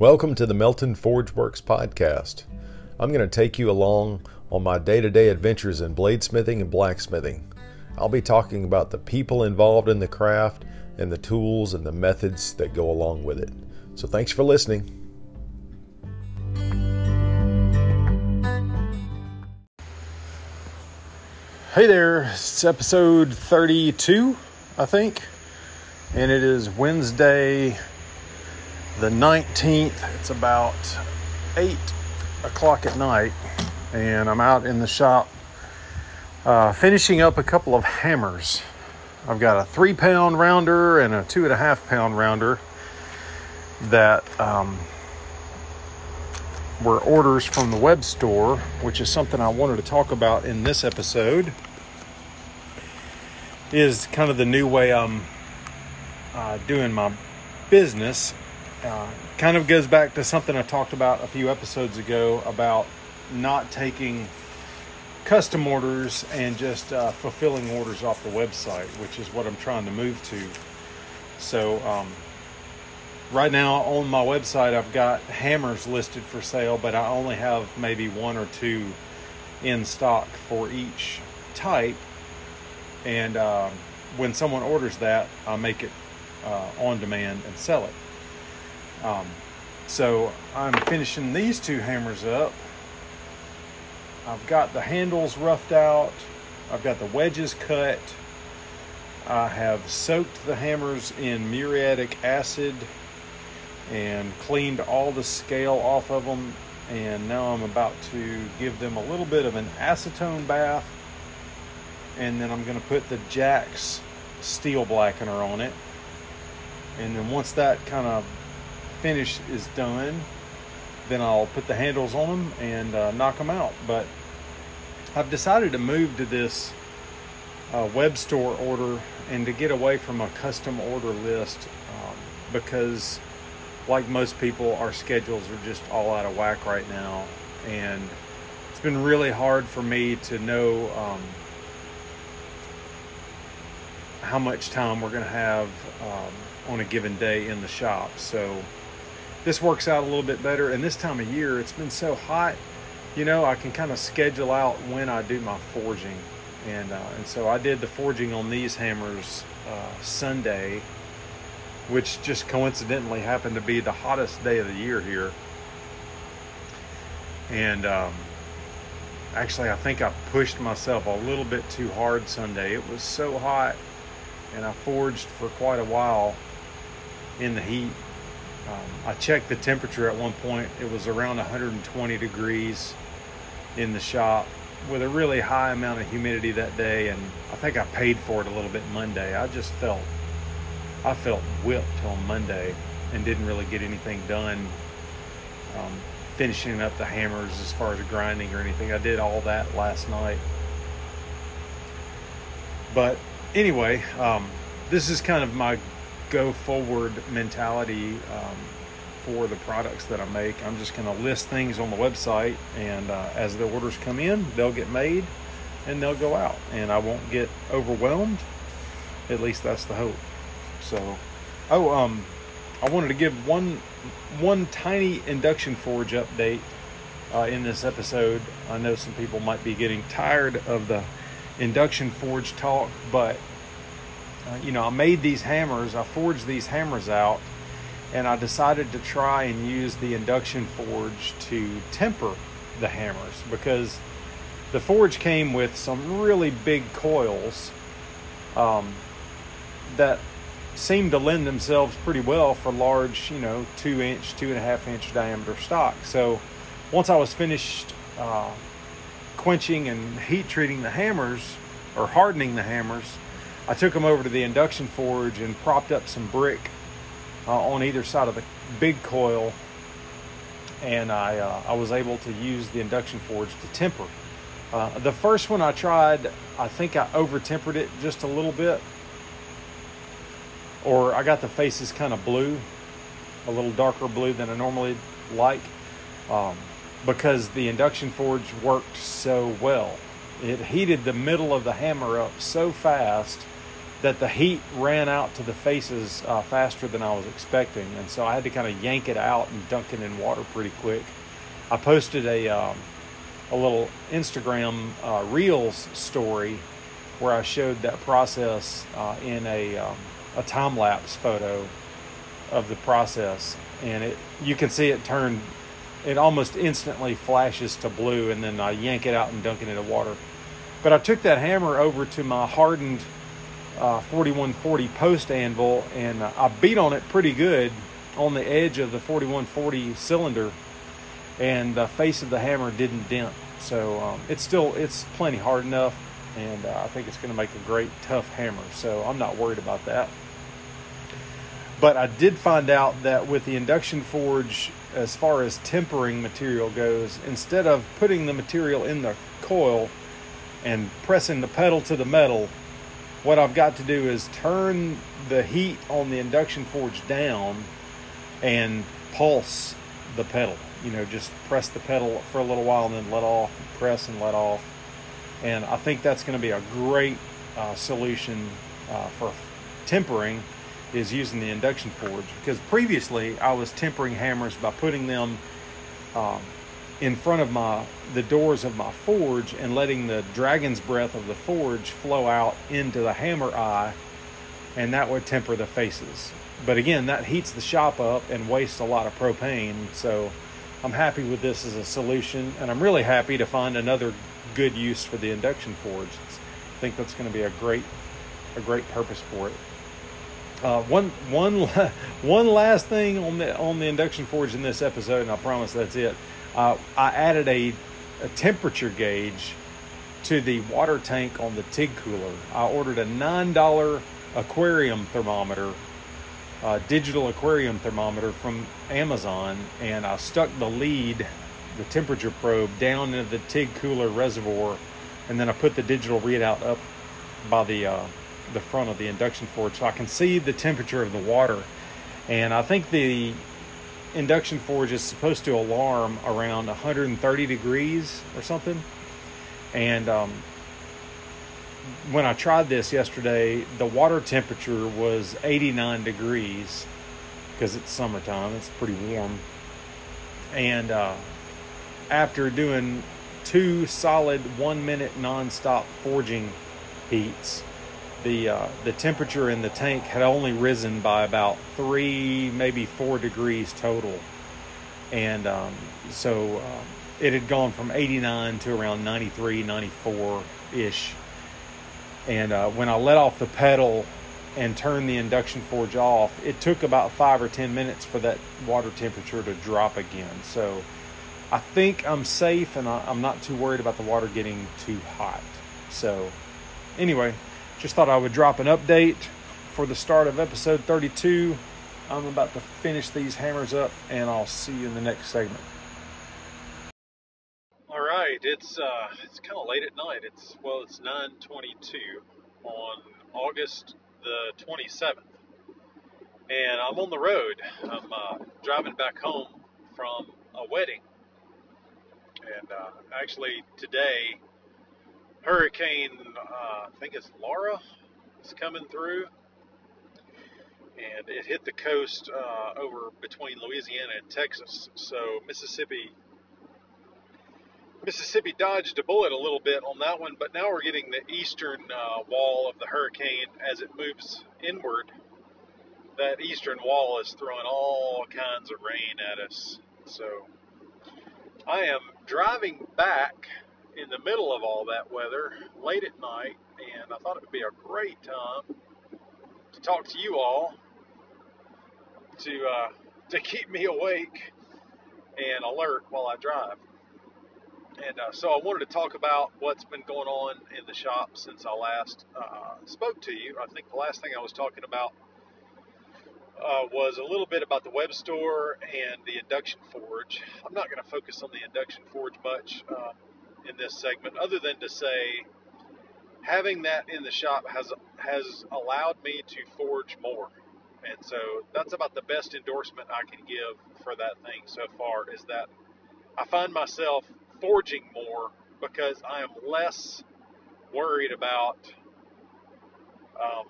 Welcome to the Melton Forge Works podcast. I'm going to take you along on my day to day adventures in bladesmithing and blacksmithing. I'll be talking about the people involved in the craft and the tools and the methods that go along with it. So, thanks for listening. Hey there, it's episode 32, I think, and it is Wednesday, the 19th. It's about 8 o'clock at night, and I'm out in the shop uh, finishing up a couple of hammers. I've got a three pound rounder and a two and a half pound rounder that um, were orders from the web store, which is something I wanted to talk about in this episode. Is kind of the new way I'm uh, doing my business uh, kind of goes back to something I talked about a few episodes ago about not taking custom orders and just uh, fulfilling orders off the website, which is what I'm trying to move to. So, um, right now on my website, I've got hammers listed for sale, but I only have maybe one or two in stock for each type. And um, when someone orders that, I make it uh, on demand and sell it. Um, so I'm finishing these two hammers up. I've got the handles roughed out. I've got the wedges cut. I have soaked the hammers in muriatic acid and cleaned all the scale off of them. And now I'm about to give them a little bit of an acetone bath. And then I'm going to put the Jax steel blackener on it. And then once that kind of finish is done, then I'll put the handles on them and uh, knock them out. But I've decided to move to this uh, web store order and to get away from a custom order list um, because, like most people, our schedules are just all out of whack right now. And it's been really hard for me to know um, how much time we're going to have um, on a given day in the shop. So, this works out a little bit better. And this time of year, it's been so hot, you know, I can kind of schedule out when I do my forging. And, uh, and so I did the forging on these hammers uh, Sunday, which just coincidentally happened to be the hottest day of the year here. And um, actually, I think I pushed myself a little bit too hard Sunday. It was so hot, and I forged for quite a while in the heat um, I checked the temperature at one point. It was around 120 degrees in the shop with a really high amount of humidity that day, and I think I paid for it a little bit Monday. I just felt I felt whipped on Monday and didn't really get anything done. Um, finishing up the hammers as far as grinding or anything. I did all that last night. But anyway, um, this is kind of my go forward mentality um, for the products that I make. I'm just going to list things on the website, and uh, as the orders come in, they'll get made and they'll go out, and I won't get overwhelmed. At least that's the hope. So, oh, um, I wanted to give one one tiny induction forge update uh, in this episode. I know some people might be getting tired of the induction forge talk, but you know, I made these hammers, I forged these hammers out, and I decided to try and use the induction forge to temper the hammers because the forge came with some really big coils um, that seemed to lend themselves pretty well for large, you know, two inch, two and a half inch diameter stock. So once I was finished uh, quenching and heat treating the hammers or hardening the hammers, I took them over to the induction forge and propped up some brick uh, on either side of the big coil, and I uh, I was able to use the induction forge to temper. Uh, the first one I tried, I think I over tempered it just a little bit, or I got the faces kind of blue, a little darker blue than I normally like, um, because the induction forge worked so well. It heated the middle of the hammer up so fast that the heat ran out to the faces uh, faster than I was expecting, and so I had to kind of yank it out and dunk it in water pretty quick. I posted a um, a little Instagram uh, Reels story where I showed that process uh, in a um, a time lapse photo of the process, and it you can see it turn. It almost instantly flashes to blue, and then I yank it out and dunk it into water. But I took that hammer over to my hardened uh, 4140 post anvil, and uh, I beat on it pretty good on the edge of the 4140 cylinder, and the face of the hammer didn't dent. So um, it's still it's plenty hard enough, and uh, I think it's going to make a great tough hammer. So I'm not worried about that. But I did find out that with the induction forge, as far as tempering material goes, instead of putting the material in the coil and pressing the pedal to the metal, what I've got to do is turn the heat on the induction forge down and pulse the pedal. You know, just press the pedal for a little while and then let off, press and let off. And I think that's going to be a great uh, solution uh, for tempering is using the induction forge because previously I was tempering hammers by putting them um, in front of my the doors of my forge and letting the dragon's breath of the forge flow out into the hammer eye and that would temper the faces. But again that heats the shop up and wastes a lot of propane so i'm happy with this as a solution and i'm really happy to find another good use for the induction forge. I think that's going to be a great a great purpose for it. Uh, one, one, one last thing on the on the induction forge in this episode, and I promise that's it uh, I added a, a temperature gauge to the water tank on the TIG cooler. I ordered a $9 aquarium thermometer, digital aquarium thermometer from Amazon, and I stuck the lead, the temperature probe, down into the TIG cooler reservoir, and then I put the digital readout up by the uh, the front of the induction forge so I can see the temperature of the water. And I think the induction forge is supposed to alarm around 130 degrees or something. And um, when I tried this yesterday, the water temperature was 89 degrees because it's summertime, it's pretty warm. And uh, after doing two solid one minute non-stop forging heats, the uh, the temperature in the tank had only risen by about three, maybe four degrees total, and um, so um, it had gone from 89 to around 93, 94 ish. And uh, when I let off the pedal and turned the induction forge off, it took about five or ten minutes for that water temperature to drop again. So I think I'm safe, and I, I'm not too worried about the water getting too hot. So anyway just thought I would drop an update for the start of episode 32. I'm about to finish these hammers up, and I'll see you in the next segment. All right, it's uh, it's kind of late at night. It's well, it's 9:22 on August the 27th, and I'm on the road. I'm uh, driving back home from a wedding, and uh, actually today hurricane, uh, I think it's Laura, is coming through. And it hit the coast uh, over between Louisiana and Texas. So Mississippi, Mississippi dodged a bullet a little bit on that one, but now we're getting the eastern uh, wall of the hurricane as it moves inward. That eastern wall is throwing all kinds of rain at us. So I am driving back in the middle of all that weather, late at night, and I thought it would be a great time to talk to you all to uh, to keep me awake and alert while I drive. And uh, so I wanted to talk about what's been going on in the shop since I last uh, spoke to you. I think the last thing I was talking about uh, was a little bit about the web store and the induction forge. I'm not going to focus on the induction forge much. Uh, in this segment, other than to say having that in the shop has has allowed me to forge more. And so that's about the best endorsement I can give for that thing so far is that I find myself forging more because I am less worried about um,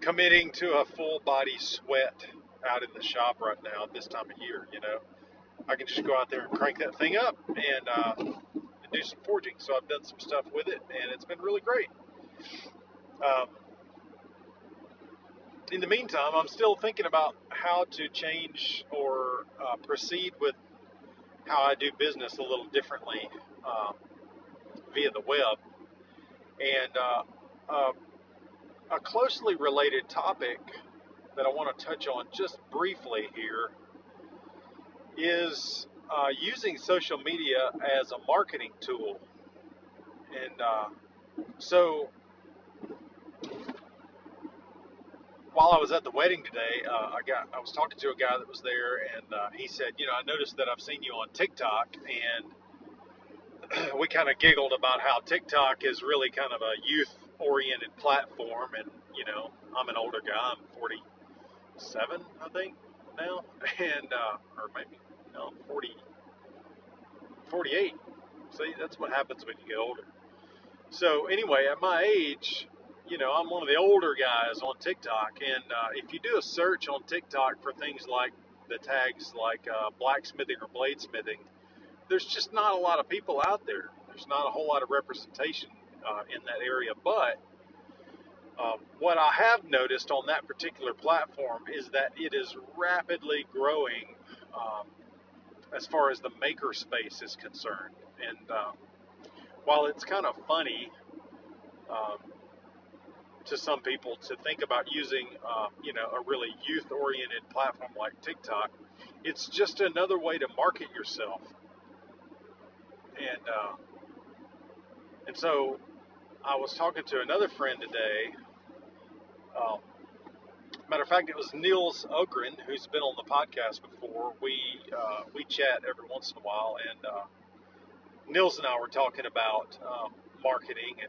committing to a full body sweat out in the shop right now at this time of year. You know, I can just go out there and crank that thing up and, uh, do some forging. So I've done some stuff with it, and it's been really great. Um, in the meantime, I'm still thinking about how to change or uh, proceed with how I do business a little differently um, via the web. And uh, uh, a closely related topic that I want to touch on just briefly here is uh, using social media as a marketing tool. And uh, so while I was at the wedding today, uh, I got I was talking to a guy that was there, and uh, he said, you know, I noticed that I've seen you on TikTok, and we kind of giggled about how TikTok is really kind of a youth-oriented platform, and you know, I'm an older guy, I'm 47, I think now, and uh, or maybe no, 40, 48. See, that's what happens when you get older. So anyway, at my age, you know, I'm one of the older guys on TikTok, and uh, if you do a search on TikTok for things like the tags like uh, blacksmithing or bladesmithing, there's just not a lot of people out there. There's not a whole lot of representation uh, in that area. But um, what I have noticed on that particular platform is that it is rapidly growing um, as far as the maker space is concerned. And um, while it's kind of funny, um, to some people to think about using, uh, you know, a really youth-oriented platform like TikTok. It's just another way to market yourself, and uh, and so I was talking to another friend today. Um, of fact, it was Niels Ogren who's been on the podcast before. We uh, we chat every once in a while, and uh, Niels and I were talking about um, marketing and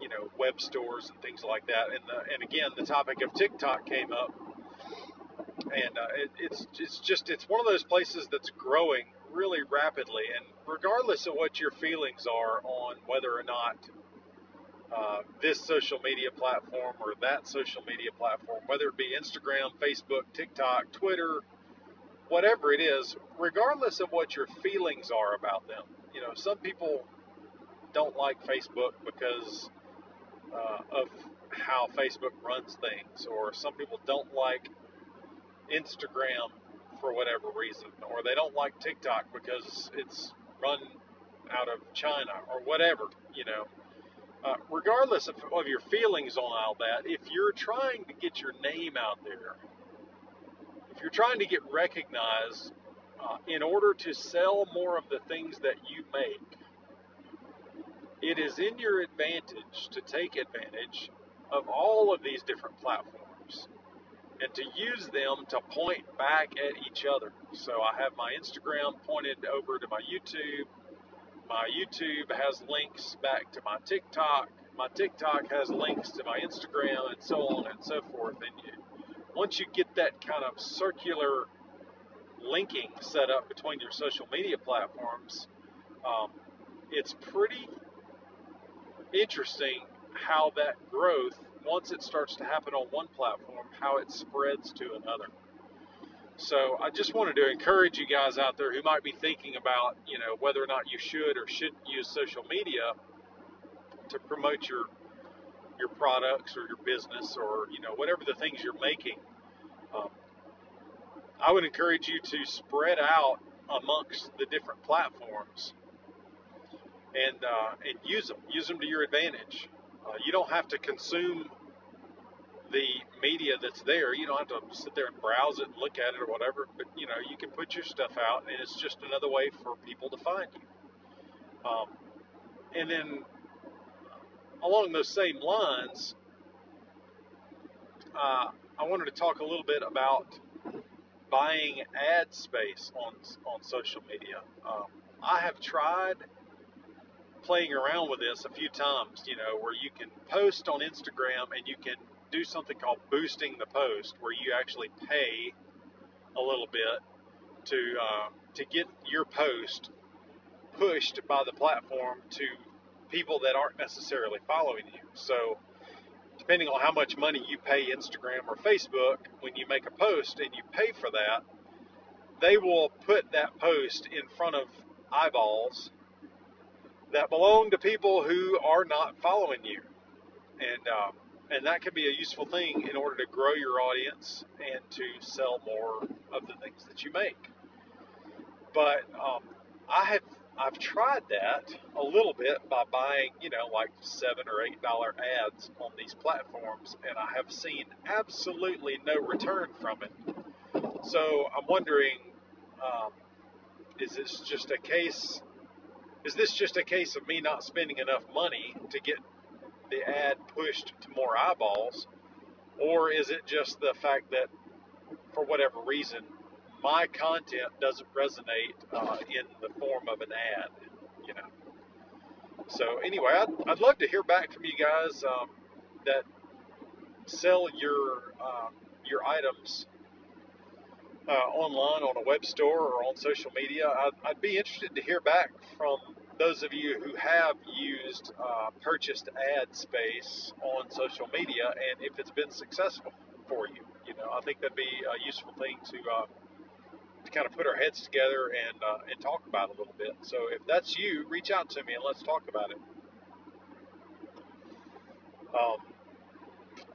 you know web stores and things like that. And the, and again, the topic of TikTok came up, and uh, it, it's it's just it's one of those places that's growing really rapidly. And regardless of what your feelings are on whether or not uh, this social media platform or that social media platform, whether it be Instagram, Facebook, TikTok, Twitter, whatever it is, regardless of what your feelings are about them. You know, some people don't like Facebook because uh, of how Facebook runs things, or some people don't like Instagram for whatever reason, or they don't like TikTok because it's run out of China, or whatever, you know. Uh, regardless of, of your feelings on all that, if you're trying to get your name out there, if you're trying to get recognized uh, in order to sell more of the things that you make, it is in your advantage to take advantage of all of these different platforms and to use them to point back at each other. So I have my Instagram pointed over to my YouTube. My YouTube has links back to my TikTok. My TikTok has links to my Instagram and so on and so forth. And you, once you get that kind of circular linking set up between your social media platforms, um, it's pretty interesting how that growth, once it starts to happen on one platform, how it spreads to another. So I just wanted to encourage you guys out there who might be thinking about, you know, whether or not you should or shouldn't use social media to promote your your products or your business or you know whatever the things you're making. Um, I would encourage you to spread out amongst the different platforms and uh, and use them. Use them to your advantage. Uh, you don't have to consume the media that's there. You don't have to sit there and browse it and look at it or whatever. But you know, you can put your stuff out, and it's just another way for people to find you. Um, and then along those same lines, uh, I wanted to talk a little bit about buying ad space on on social media. Um, I have tried playing around with this a few times, you know, where you can post on Instagram and you can do something called boosting the post, where you actually pay a little bit to uh, to get your post pushed by the platform to people that aren't necessarily following you. So depending on how much money you pay Instagram or Facebook when you make a post and you pay for that, they will put that post in front of eyeballs that belong to people who are not following you, and um, and that can be a useful thing in order to grow your audience and to sell more of the things that you make. But um, I have I've tried that a little bit by buying, you know, like seven or eight dollar ads on these platforms, and I have seen absolutely no return from it. So I'm wondering, um, is this just a case? Is this just a case of me not spending enough money to get the ad pushed to more eyeballs, or is it just the fact that, for whatever reason, my content doesn't resonate uh, in the form of an ad, you know. So anyway, I'd, I'd love to hear back from you guys um, that sell your uh, your items uh, online on a web store or on social media. I'd, I'd, be interested to hear back from those of you who have used uh, purchased ad space on social media and if it's been successful for you. You know, I think that'd be a useful thing to uh, to kind of put our heads together and uh, and talk about a little bit. So if that's you, reach out to me and let's talk about it. Um,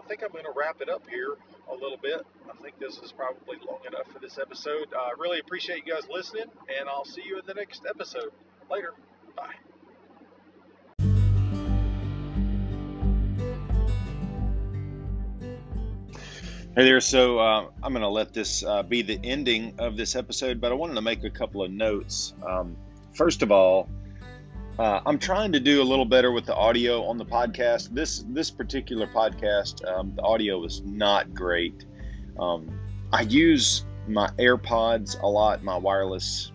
I think I'm going to wrap it up here a little bit. I think this is probably long enough for this episode. I uh, really appreciate you guys listening, and I'll see you in the next episode. Later. Bye. Hey there. So uh, I'm going to let this uh, be the ending of this episode, but I wanted to make a couple of notes. Um, first of all, uh, I'm trying to do a little better with the audio on the podcast. This this particular podcast, um, the audio is not great. Um, I use my AirPods a lot, my wireless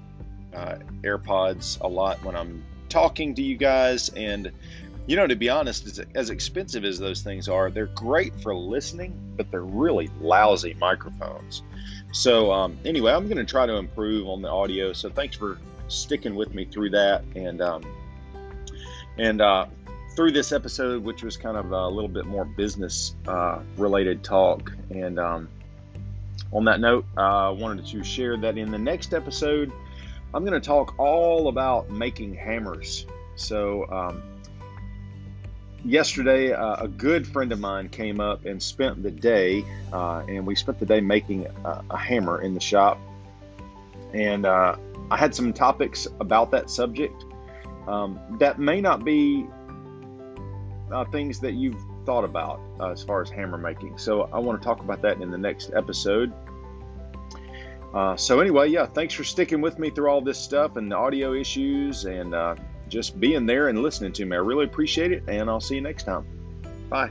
uh, AirPods a lot when I'm talking to you guys, and you know, to be honest, as, as expensive as those things are, they're great for listening, but they're really lousy microphones. So, um, anyway, I'm going to try to improve on the audio. So, thanks for sticking with me through that. And, um, and, uh, through this episode, which was kind of a little bit more business uh, related talk. And um, on that note, uh, I wanted to share that in the next episode, I'm going to talk all about making hammers. So, um, yesterday, uh, a good friend of mine came up and spent the day, uh, and we spent the day making a, a hammer in the shop. And uh, I had some topics about that subject um, that may not be uh, things that you've thought about uh, as far as hammer making. So I want to talk about that in the next episode. Uh, so anyway, yeah, thanks for sticking with me through all this stuff and the audio issues and just being there and listening to me. I really appreciate it, and I'll see you next time. Bye.